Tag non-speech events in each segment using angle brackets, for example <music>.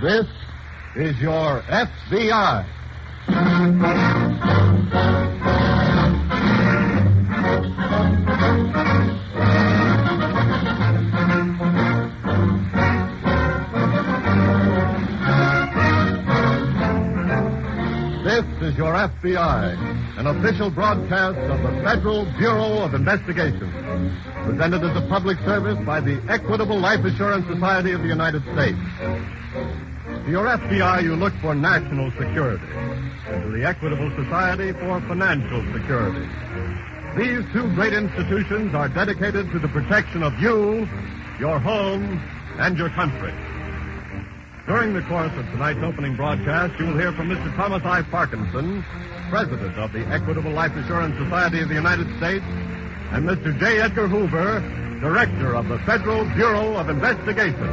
This is your FBI. Is your FBI, an official broadcast of the Federal Bureau of Investigation, presented as a public service by the Equitable Life Assurance Society of the United States. To your FBI, you look for national security, and to the Equitable Society for financial security. These two great institutions are dedicated to the protection of you, your home, and your country. During the course of tonight's opening broadcast, you will hear from Mr. Thomas I. Parkinson, President of the Equitable Life Assurance Society of the United States, and Mr. J. Edgar Hoover, Director of the Federal Bureau of Investigation.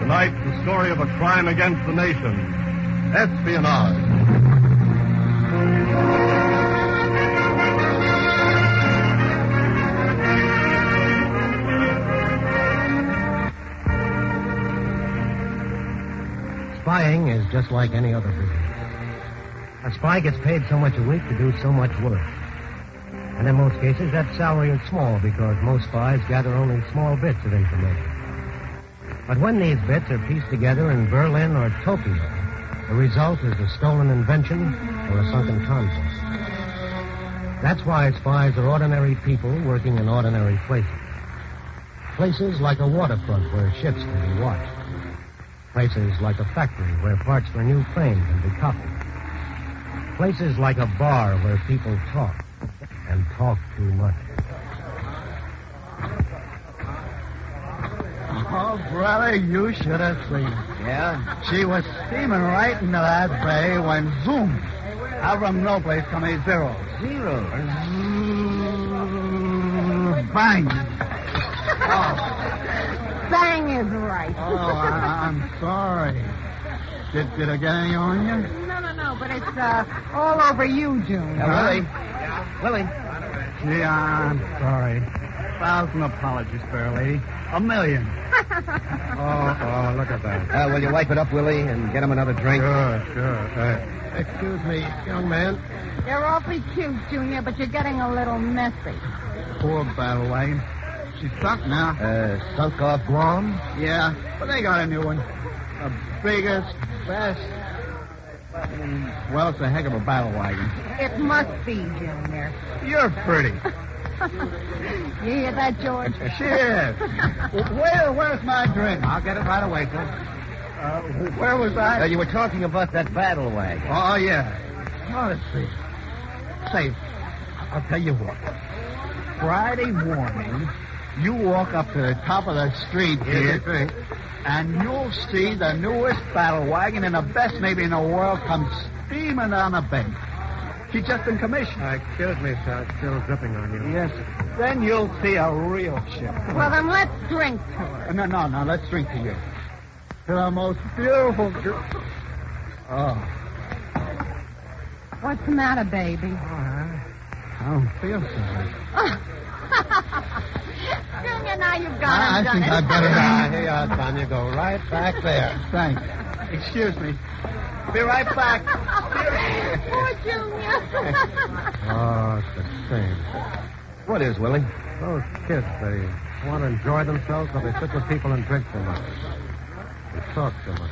Tonight, the story of a crime against the nation espionage. Is just like any other business. A spy gets paid so much a week to do so much work. And in most cases, that salary is small because most spies gather only small bits of information. But when these bits are pieced together in Berlin or Tokyo, the result is a stolen invention or a sunken concept. That's why spies are ordinary people working in ordinary places. Places like a waterfront where ships can be watched. Places like a factory where parts for new planes can be copied. Places like a bar where people talk and talk too much. Oh, brother, you should have seen it. Yeah? She was steaming right into that bay when, zoom, out from no place come a zero. Zero. Bang. <laughs> Oh. Bang is right. Oh, I, I'm sorry. Did, did I get any on you? No, no, no, but it's uh, all over you, June. Now, Willie. Willie. Gee, I'm sorry. Thousand apologies, fair lady. A million. <laughs> Oh, oh, look at that. Uh, will you wipe it up, Willie, and get him another drink? Sure, sure. Uh, excuse me, young man. You're awfully cute, Junior, but you're getting a little messy. Poor battle wagon. She's sunk now. Uh, sunk off Guam? Yeah, but they got a new one. The biggest, best. Mm, Well, it's a heck of a battle wagon. It must be, Junior. You're pretty. <laughs> You hear that, George? <laughs> Shit. Where, where's my drink? I'll get it right away, sir. Uh, where was I? Uh, you were talking about that battle wagon. Oh, yeah. Oh, let's see. Say, I'll tell you what. Friday morning, you walk up to the top of the street here, think? and you'll see the newest battle wagon and the best maybe in the world come steaming down the bank. She's just been commissioned. Excuse me, sir. It's still dripping on you. Yes. Then you'll see a real ship. Well, then let's drink to her. Uh, No, no, no. Let's drink to you. To the most beautiful girl. Oh, What's the matter, baby? Oh, I don't feel sorry. <laughs> Junior, now you've I, got I him done think <laughs> it. I'd better Ah, not. here you are, son. You go right back there. Thanks. Excuse me. Be right back. Poor Junior. <laughs> Oh, it's the same. What is, Willie? Those kids, they want to enjoy themselves, but they sit with people and drink too much. They talk too much.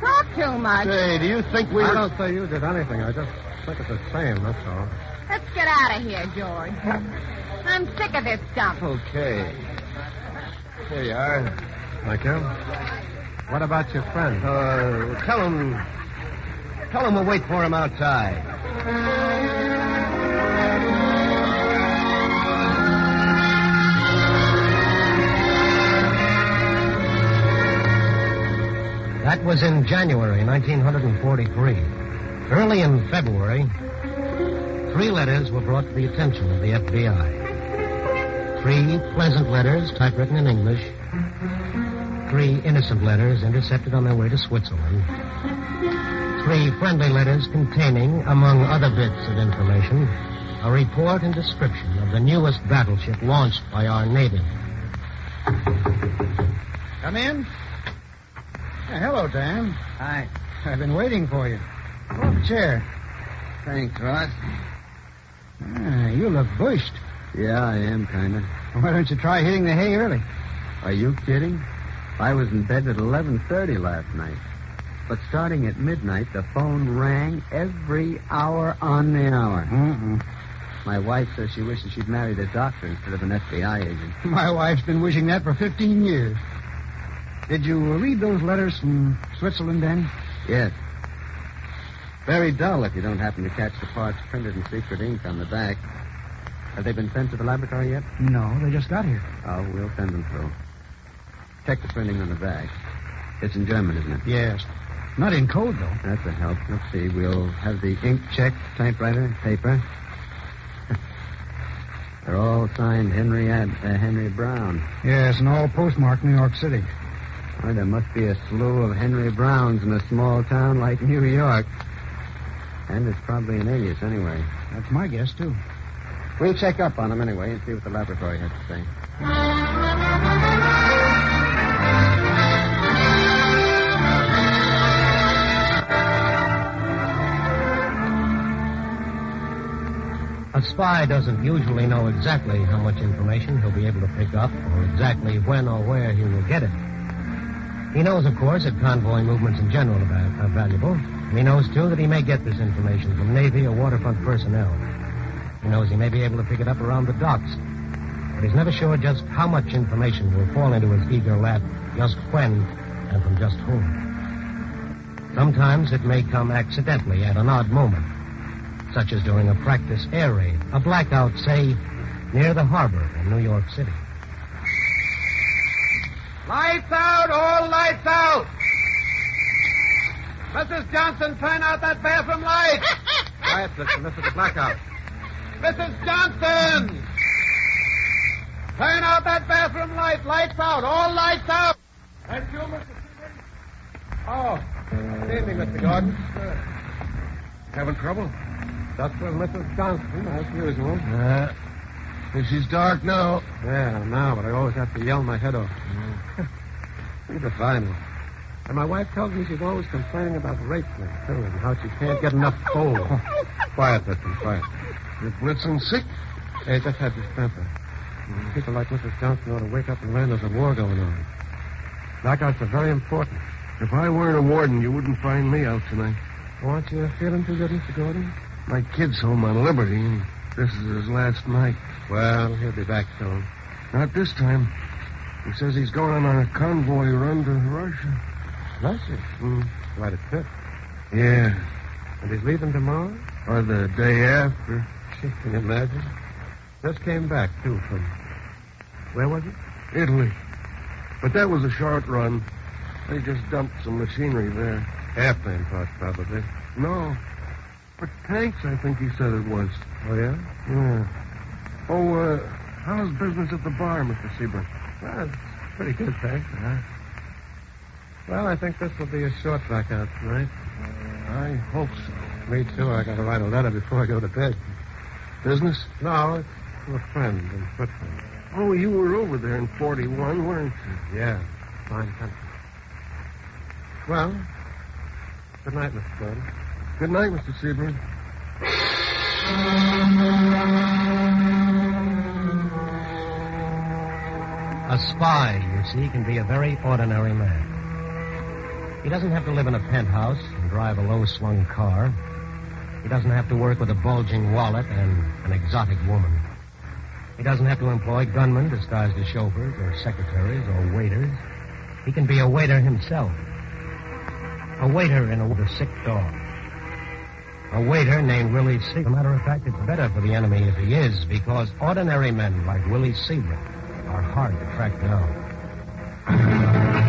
Talk too much. Say, do you think we I were... don't say you did anything. I just think it's the same, that's all. Let's get out of here, George. <laughs> I'm sick of this stuff. Okay. Here you are. Michael. What about your friend? Uh, tell him. Tell him we'll wait for him outside. That was in January 1943. Early in February, three letters were brought to the attention of the FBI. Three pleasant letters typewritten in English. Three innocent letters intercepted on their way to Switzerland. Three friendly letters containing, among other bits of information, a report and description of the newest battleship launched by our Navy. Come in. Yeah, hello, Dan. Hi. I've been waiting for you. Pull up a chair. Thanks, Ross. Ah, you look bushed. Yeah, I am, kind of. Why don't you try hitting the hay early? Are you kidding? I was in bed at 11.30 last night. But starting at midnight, the phone rang every hour on the hour. Mm-mm. My wife says she wishes she'd married a doctor instead of an FBI agent. <laughs> My wife's been wishing that for 15 years. Did you read those letters from Switzerland, Danny? Yes. Very dull if you don't happen to catch the parts printed in secret ink on the back. Have they been sent to the laboratory yet? No, they just got here. Oh, we'll send them through. Check the printing on the back. It's in German, isn't it? Yes. Not in code, though. That's a help. Let's see. We'll have the ink checked, typewriter, paper. <laughs> They're all signed Henry Ad, uh, Henry Brown. Yes, and all postmarked New York City. Why, there must be a slew of Henry Browns in a small town like New York. And it's probably an alias anyway. That's my guess, too. We'll check up on them anyway and see what the laboratory has to say. A spy doesn't usually know exactly how much information he'll be able to pick up or exactly when or where he will get it. He knows, of course, that convoy movements in general are, valuable. He knows, too, that he may get this information from Navy or waterfront personnel. He knows he may be able to pick it up around the docks. But he's never sure just how much information will fall into his eager lap, just when, and from just whom. Sometimes it may come accidentally at an odd moment such as during a practice air raid, a blackout, say, near the harbor in New York City. Lights out, all lights out. Mrs. Johnson, turn out that bathroom light. <laughs> Quiet, Blitzen. This is a blackout. Mrs. Johnson! Turn out that bathroom light. Lights out, all lights out. Thank you, Mr. Stevens. Oh, good evening, Mr. Gordon. Having trouble? Just with Mrs. Johnson, as usual. Uh, she's dark now. Yeah, now, but I always have to yell my head off. She's a fine one. And my wife tells me she's always complaining about Rachel, too, and how she can't get enough coal. <laughs> quiet, Blitzen, quiet. Is Blitzen sick? Hey, just had distemper. People like Mrs. Johnson ought to wake up and learn there's a war going on. Blackouts are very important. If I weren't a warden, you wouldn't find me out tonight. Aren't you feeling too good, Mr. Gordon? My kid's home on liberty, and this is his last night. Well, he'll be back soon. Not this time. He says he's going on a convoy run to Russia. Russia? Mm. Quite a trip. Yeah, And he's leaving tomorrow? or the day after. Can you imagine? Just came back, too, from... Where was it? Italy. But that was a short run. They just dumped some machinery there. Airplane parts, probably. No. For tanks, I think he said it was. Oh, yeah? Yeah. Oh, uh, how's business at the bar, Mr. Sebring? Well, it's pretty good, thanks. Uh-huh. Well, I think this will be a short blackout tonight. I hope so. Me, too. I got to write a letter before I go to bed. Business? No, it's a friend in Switzerland. Oh, you were over there in 41, weren't you? Yeah, fine country. Well, good night, Mr. Gordon. Good night, Mr. Sebring. A spy, you see, can be a very ordinary man. He doesn't have to live in a penthouse and drive a low slung car. He doesn't have to work with a bulging wallet and an exotic woman. He doesn't have to employ gunmen disguised as chauffeurs or secretaries or waiters. He can be a waiter himself. A waiter in a, with a sick dog. A waiter named Willie Sebring. As a matter of fact, it's better for the enemy if he is, because ordinary men like Willie Sebring are hard to track down.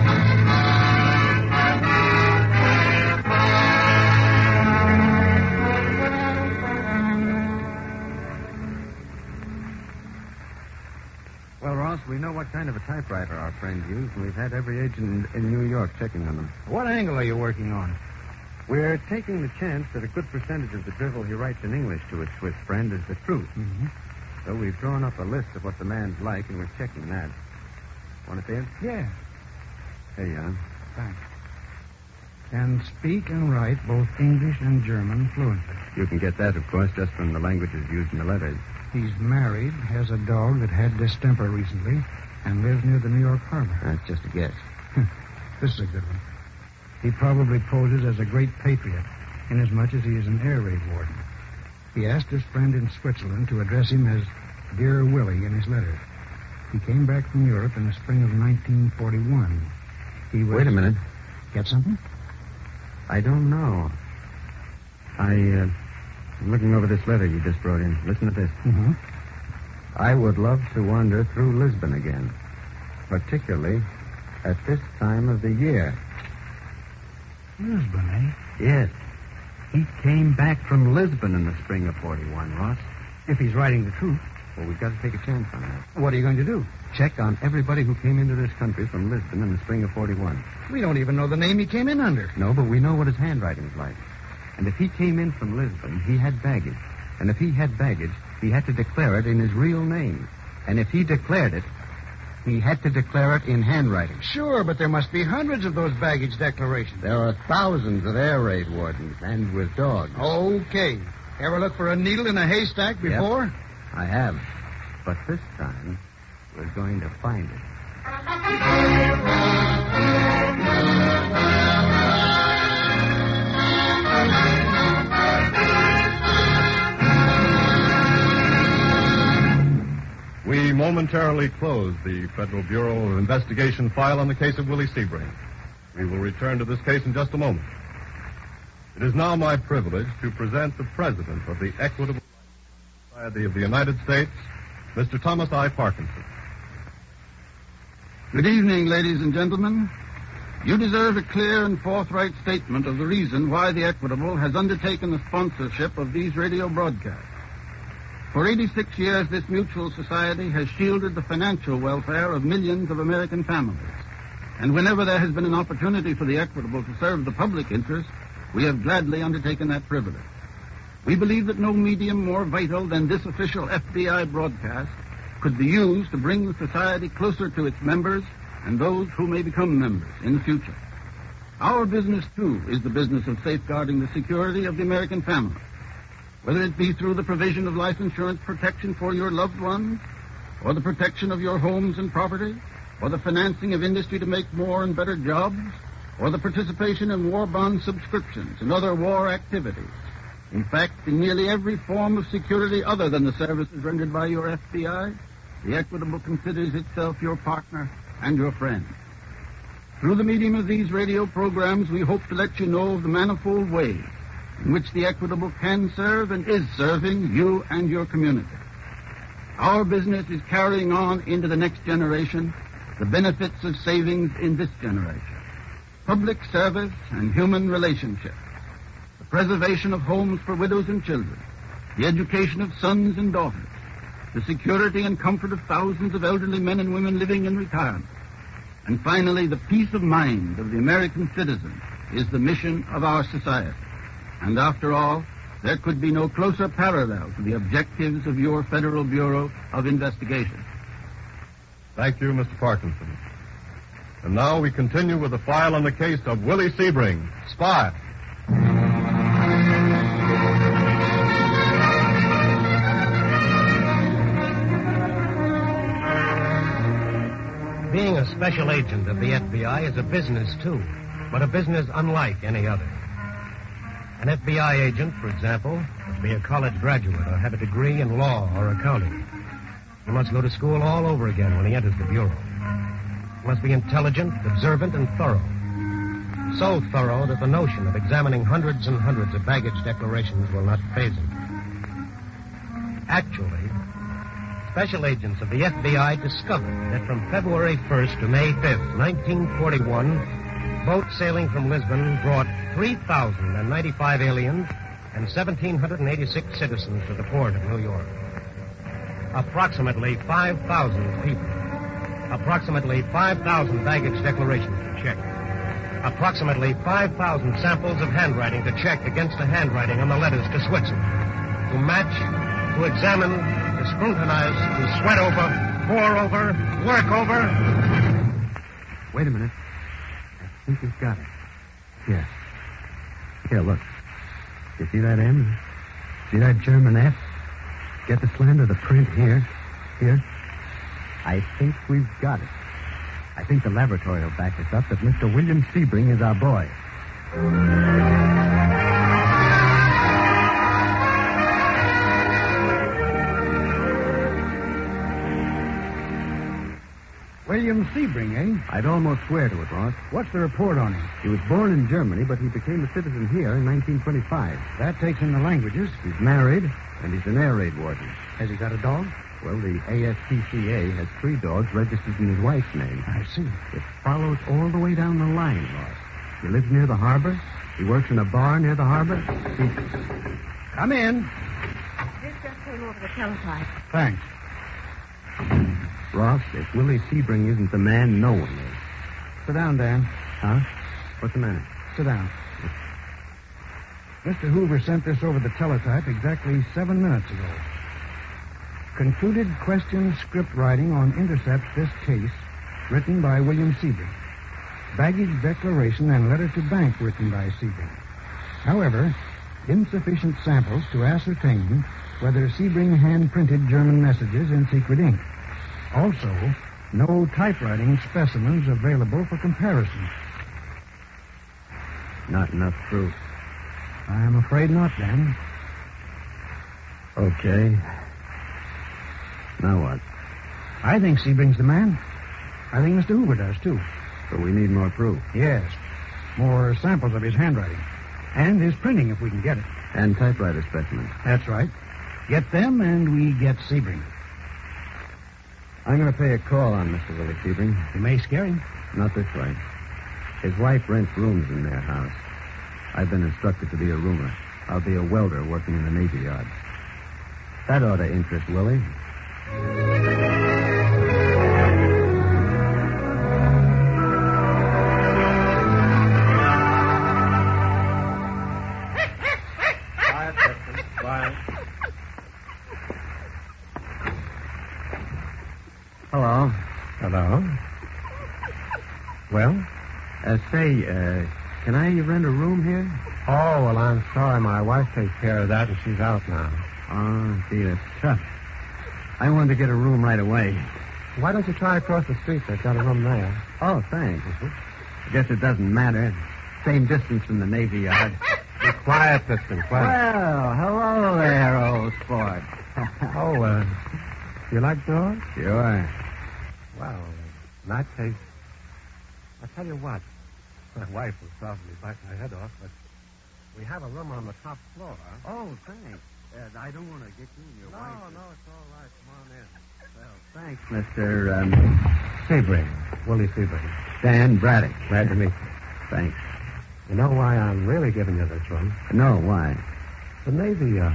Typewriter our friend used, and we've had every agent in New York checking on them. What angle are you working on? We're taking the chance that a good percentage of the drivel he writes in English to his Swiss friend is the truth. Mm-hmm. So we've drawn up a list of what the man's like, and we're checking that. Want to see it? Yeah, Here you are. thanks. Can speak and write both English and German fluently. You can get that, of course, just from the languages used in the letters. He's married, has a dog that had distemper recently, and lives near the New York harbor. That's just a guess. This is a good one. He probably poses as a great patriot, inasmuch as he is an air raid warden. He asked his friend in Switzerland to address him as Dear Willie in his letter. He came back from Europe in the spring of 1941. He was... Wait a minute. Get something? I don't know. I, uh, I'm looking over this letter you just brought in. Listen to this. Mm-hmm. I would love to wander through Lisbon again, particularly at this time of the year. Lisbon, eh? Yes. He came back from Lisbon in the spring of 41, Ross. If he's writing the truth. Well, we've got to take a chance on that. What are you going to do? Check on everybody who came into this country from Lisbon in the spring of 41. We don't even know the name he came in under. No, but we know what his handwriting's like. And if he came in from Lisbon, he had baggage. And if he had baggage, he had to declare it in his real name. And if he declared it, he had to declare it in handwriting. Sure, but there must be hundreds of those baggage declarations. There are thousands of air raid wardens, and with dogs. Okay. Ever look for a needle in a haystack before? I have. But this time, we're going to find it. Momentarily close the Federal Bureau of Investigation file on the case of Willie Sebring. We will return to this case in just a moment. It is now my privilege to present the President of the Equitable Society of the United States, Mr. Thomas I. Parkinson. Good evening, ladies and gentlemen. You deserve a clear and forthright statement of the reason why the Equitable has undertaken the sponsorship of these radio broadcasts. For 86 years, this mutual society has shielded the financial welfare of millions of American families. And whenever there has been an opportunity for the Equitable to serve the public interest, we have gladly undertaken that privilege. We believe that no medium more vital than this official FBI broadcast could be used to bring the society closer to its members and those who may become members in the future. Our business, too, is the business of safeguarding the security of the American family. Whether it be through the provision of life insurance protection for your loved ones, or the protection of your homes and property, or the financing of industry to make more and better jobs, or the participation in war bond subscriptions and other war activities. In fact, in nearly every form of security other than the services rendered by your FBI, the Equitable considers itself your partner and your friend. Through the medium of these radio programs, we hope to let you know of the manifold ways in which the Equitable can serve and is serving you and your community. Our business is carrying on into the next generation the benefits of savings in this generation. Public service and human relationships. The preservation of homes for widows and children. The education of sons and daughters. The security and comfort of thousands of elderly men and women living in retirement. And finally, the peace of mind of the American citizen is the mission of our society. And after all, there could be no closer parallel to the objectives of your Federal Bureau of Investigation. Thank you, Mr. Parkinson. And now we continue with the file on the case of Willie Sebring, spy. Being a special agent of the FBI is a business, too, but a business unlike any other. An FBI agent, for example, must be a college graduate or have a degree in law or accounting. He must go to school all over again when he enters the Bureau. He must be intelligent, observant, and thorough. So thorough that the notion of examining hundreds and hundreds of baggage declarations will not faze him. Actually, special agents of the FBI discovered that from February 1st to May 5th, 1941, boats sailing from Lisbon brought 3,095 aliens and 1,786 citizens to the port of New York. Approximately 5,000 people. Approximately 5,000 baggage declarations to check. Approximately 5,000 samples of handwriting to check against the handwriting on the letters to Switzerland. To match, to examine, to scrutinize, to sweat over, pore over, work over. Wait a minute. Think he's got it. Yes. Here, look. You see that M? See that German F? Get the slant of the print here. Here. I think we've got it. I think the laboratory will back us up that Mr. William Sebring is our boy. William Sebring, eh? I'd almost swear to it, Ross. What's the report on him? He was born in Germany, but he became a citizen here in 1925. That takes in the languages. He's married, and he's an air raid warden. Has he got a dog? Well, the ASPCA has three dogs registered in his wife's name. I see. It follows all the way down the line, Ross. He lives near the harbor. He works in a bar near the harbor. He... Come in. This just came over the teletype. Thanks. Ross, if Willie Sebring isn't the man, no one is. Sit down, Dan. Huh? What's the matter? Sit down. Mr. Hoover sent this over the teletype exactly seven minutes ago. Concluded question script writing on intercepts this case, written by William Sebring. Baggage declaration and letter to bank written by Sebring. However, insufficient samples to ascertain whether Sebring hand printed German messages in secret ink. Also, no typewriting specimens available for comparison. Not enough proof. I'm afraid not, Dan. Okay. Now what? I think Sebring's the man. I think Mr. Hoover does, too. But we need more proof. Yes. More samples of his handwriting. And his printing, if we can get it. And typewriter specimens. That's right. Get them, and we get Sebring. I'm going to pay a call on Mr. Willie Sebring. You may scare him. Not this way. His wife rents rooms in their house. I've been instructed to be a roomer. I'll be a welder working in the Navy Yard. That ought to interest Willie. Say, uh, can I rent a room here? Oh, well, I'm sorry. My wife takes care of that, and she's out now. Oh, gee, that's tough. I wanted to get a room right away. Why don't you try across the street? They've got a room there. Oh, thanks. I guess it doesn't matter. Same distance from the Navy Yard. <laughs> Be quiet, Blitzen, quiet. Well, hello there, old sport. <laughs> Oh, uh, you like dogs? Sure. Well, in that case, I'll tell you what. My wife will probably bite my head off, but we have a room on the top floor. Oh, thanks. Uh, I don't want to get you and your No, wife. no, it's all right. Come on in. Well, thanks, Mr. Um, Sebring. Willie Sebring. Dan Braddock. Glad to meet you. Thanks. You know why I'm really giving you this room? No, why? The Navy, uh,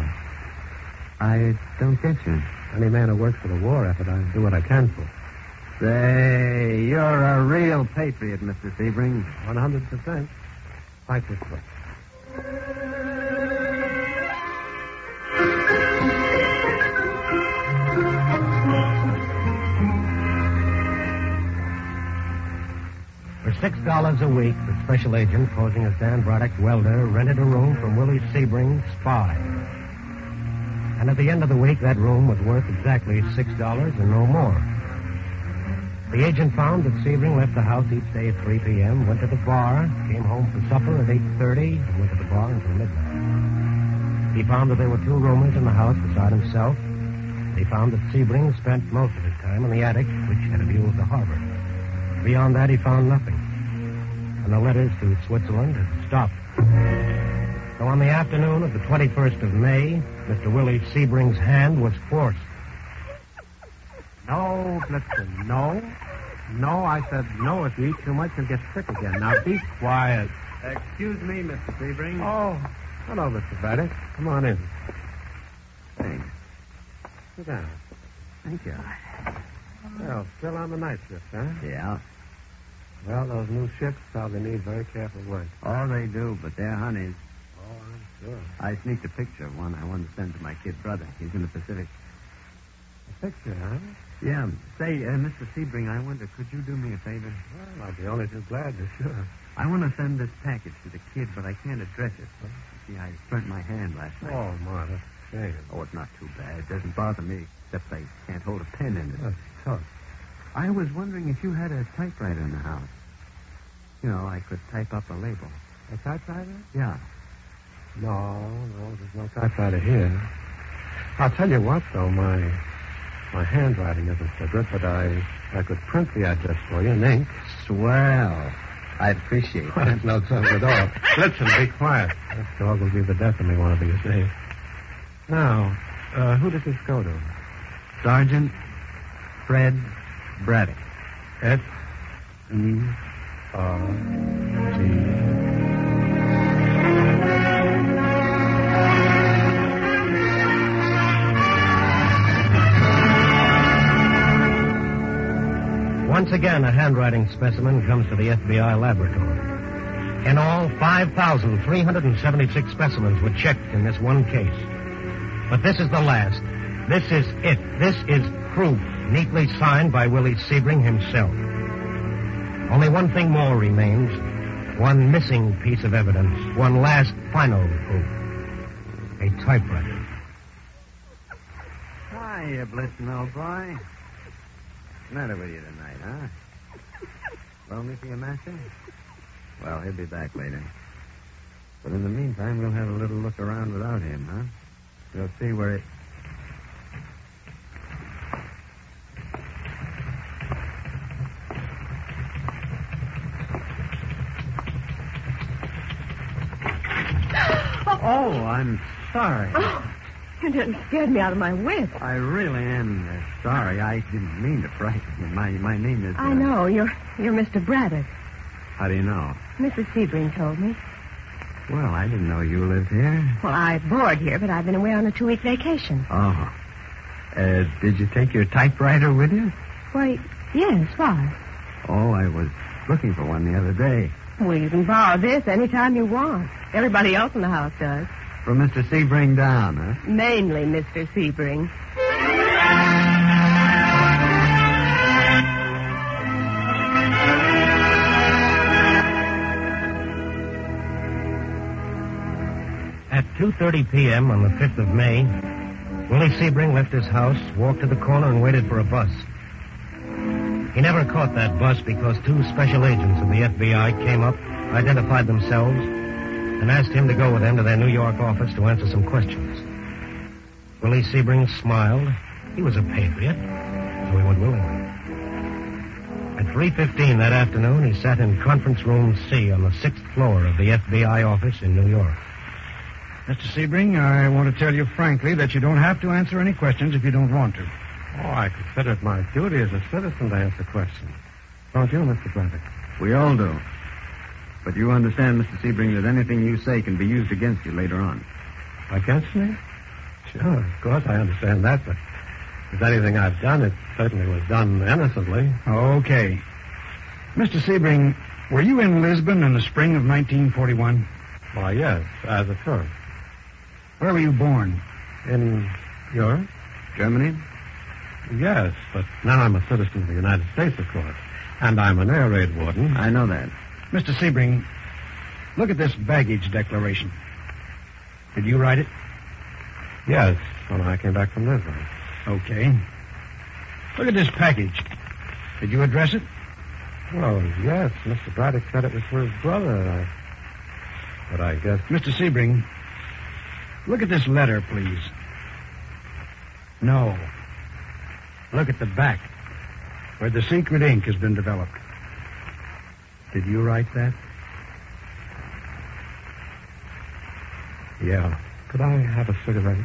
I don't get you. any man who works for the war effort, I do what I can for. Say, you're a real patriot, Mr. Sebring. 100%. Fight this way. For six dollars a week, the special agent posing as Dan Braddock, welder, rented a room from Willie Sebring, spy. And at the end of the week, that room was worth exactly six dollars and no more. The agent found that Sebring left the house each day at 3 p.m., went to the bar, came home for supper at 8.30, and went to the bar until midnight. He found that there were two roomers in the house beside himself. He found that Sebring spent most of his time in the attic, which had a view of the harbor. Beyond that, he found nothing. And the letters to Switzerland had stopped. So on the afternoon of the 21st of May, Mr. Willie Sebring's hand was forced. No, Blitzen, no. No, I said no. If you eat too much, you'll get sick again. Now be quiet. Excuse me, Mr. Sebring. Oh, hello, Mr. Braddock. Come on in. Thanks. Sit down. Thank you. Well, still on the night shift, huh? Yeah. Well, those new ships probably need very careful work. Oh, they do, but they're honeys. Oh, I'm sure. I sneaked a picture of one I wanted to send to my kid brother. He's in the Pacific. A picture, huh? Yeah. Say, uh, Mr. Sebring, I wonder, could you do me a favor? Well, I'd be only too glad to, sure. I want to send this package to the kid, but I can't address it. You see, I burnt my hand last night. Oh, Ma, that's a shame. Oh, it's not too bad. It doesn't bother me, except I can't hold a pen in it. That's tough. I was wondering if you had a typewriter in the house. You know, I could type up a label. A typewriter? Yeah. No, no, there's no typewriter here. I'll tell you what, though, my my handwriting isn't so good, but I I could print the address for you in ink. Swell. I'd appreciate <laughs> Well, that. that's no trouble at all. Listen, be quiet. That dog will be the death of me one of these days. Now, uh, who does this go to? Sergeant Fred Braddock. S E R G. Once again, a handwriting specimen comes to the FBI laboratory. In all, 5,376 specimens were checked in this one case. But this is the last. This is it. This is proof, neatly signed by Willie Sebring himself. Only one thing more remains. One missing piece of evidence. One last final proof. A typewriter. Hiya, Blitzen, old boy. What's the matter with you tonight, huh? Lonely for your master? Well, he'll be back later. But in the meantime, we'll have a little look around without him, huh? We'll see where it. <gasps> Oh, I'm sorry. Oh, you didn't scared me out of my wits. I really am uh, sorry. I didn't mean to frighten you. My my name is. I uh, know. You're you're Mr. Braddock. How do you know? Mrs. Sebring told me. Well, I didn't know you lived here. Well, I board here, but I've been away on a two-week vacation. Oh. Uh, did you take your typewriter with you? Why, yes, why? Oh, I was looking for one the other day. Well, you can borrow this anytime you want. Everybody else in the house does. From Mr. Sebring down, huh? Mainly Mr. Sebring. At 2.30 p.m. on the 5th of May, Willie Sebring left his house, walked to the corner, and waited for a bus. He never caught that bus because two special agents of the FBI came up, identified themselves, and asked him to go with them to their New York office to answer some questions. Willie Sebring smiled. He was a patriot, so he went willingly. At 3.15 that afternoon, he sat in conference room C on the sixth floor of the FBI office in New York. Mr. Sebring, I want to tell you frankly that you don't have to answer any questions if you don't want to. Oh, I consider it my duty as a citizen to answer questions. Don't you, Mr. Braddock? We all do. But you understand, Mr. Sebring, that anything you say can be used against you later on. Against me? Sure, of course I understand that, but if anything I've done, it certainly was done innocently. Okay. Mr. Sebring, were you in Lisbon in the spring of 1941? Why, yes, as a tourist. Where were you born? In Europe? Germany? Yes, but now I'm a citizen of the United States, of course. And I'm an air raid warden. I know that. Mr. Sebring, look at this baggage declaration. Did you write it? Yes, when I came back from Lisbon. Okay. Look at this package. Did you address it? Oh, yes. Mr. Braddock said it was for his brother. I... But I guess. Mr. Sebring, look at this letter, please. No. Look at the back, where the secret ink has been developed. Did you write that? Yeah. Could I have a cigarette?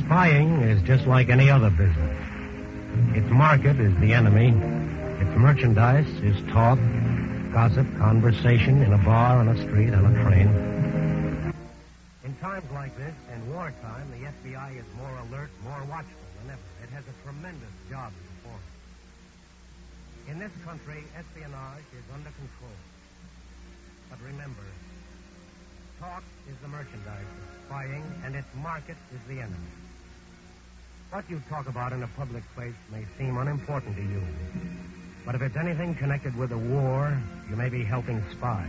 Spying is just like any other business. Its market is the enemy. Its merchandise is talk, gossip, conversation in a bar, on a street, on a train. In times like this, in wartime, the FBI is more alert, more watchful than ever. It has a tremendous job to perform. In this country, espionage is under control. But remember, talk is the merchandise of spying, and its market is the enemy. What you talk about in a public place may seem unimportant to you. But if it's anything connected with the war, you may be helping spies.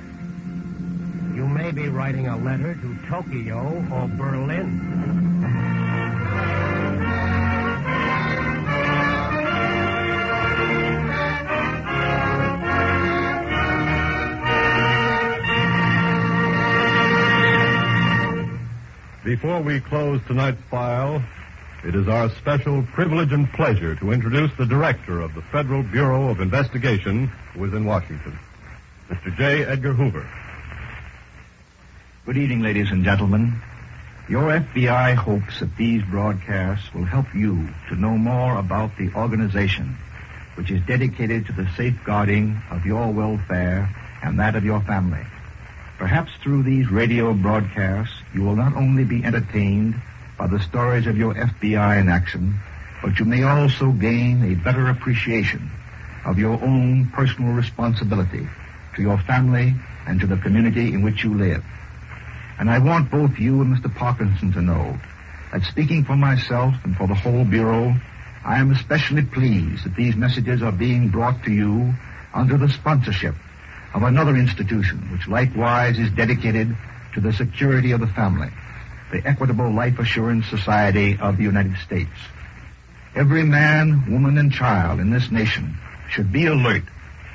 You may be writing a letter to Tokyo or Berlin. Before we close tonight's file, it is our special privilege and pleasure to introduce the director of the Federal Bureau of Investigation, who is in Washington, Mr. J. Edgar Hoover. Good evening, ladies and gentlemen. Your FBI hopes that these broadcasts will help you to know more about the organization which is dedicated to the safeguarding of your welfare and that of your family. Perhaps through these radio broadcasts, you will not only be entertained by the stories of your FBI in action, but you may also gain a better appreciation of your own personal responsibility to your family and to the community in which you live. And I want both you and Mr. Parkinson to know that speaking for myself and for the whole Bureau, I am especially pleased that these messages are being brought to you under the sponsorship of another institution which likewise is dedicated to the security of the family, the Equitable Life Assurance Society of the United States. Every man, woman, and child in this nation should be alert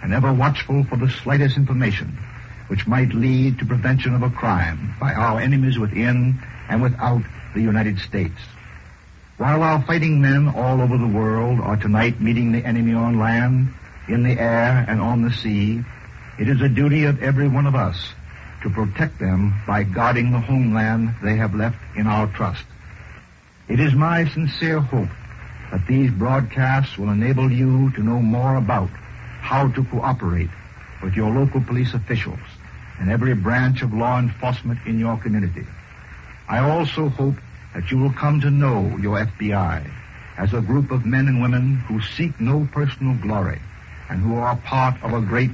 and ever watchful for the slightest information which might lead to prevention of a crime by our enemies within and without the United States. While our fighting men all over the world are tonight meeting the enemy on land, in the air, and on the sea, it is a duty of every one of us to protect them by guarding the homeland they have left in our trust. It is my sincere hope that these broadcasts will enable you to know more about how to cooperate with your local police officials and every branch of law enforcement in your community. I also hope that you will come to know your FBI as a group of men and women who seek no personal glory and who are part of a great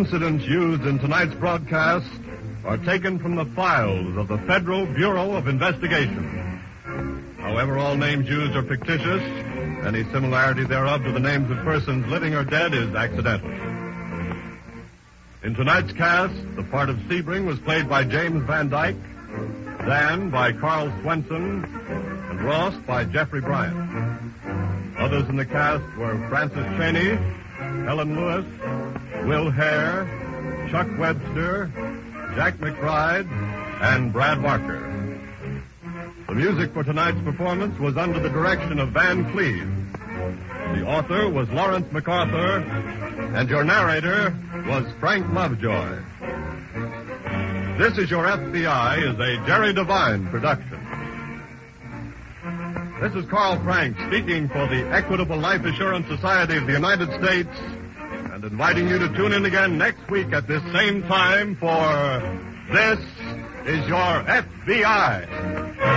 incidents used in tonight's broadcast are taken from the files of the Federal Bureau of Investigation. However, all names used are fictitious. Any similarity thereof to the names of persons living or dead is accidental. In tonight's cast, the part of Sebring was played by James Van Dyke, Dan by Carl Swenson, and Ross by Jeffrey Bryant. Others in the cast were Francis Cheney, Helen Lewis, Will Hare, Chuck Webster, Jack McBride, and Brad Walker. The music for tonight's performance was under the direction of Van Cleave. The author was Lawrence MacArthur, and your narrator was Frank Lovejoy. This is Your FBI is a Jerry Devine production. This is Carl Frank speaking for the Equitable Life Assurance Society of the United States and inviting you to tune in again next week at this same time for This is Your FBI.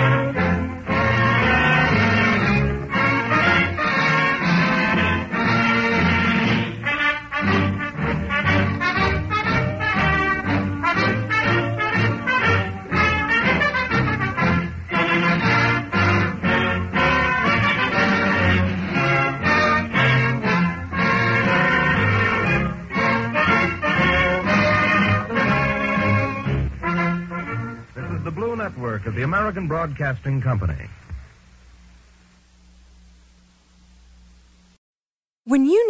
The American Broadcasting Company. When you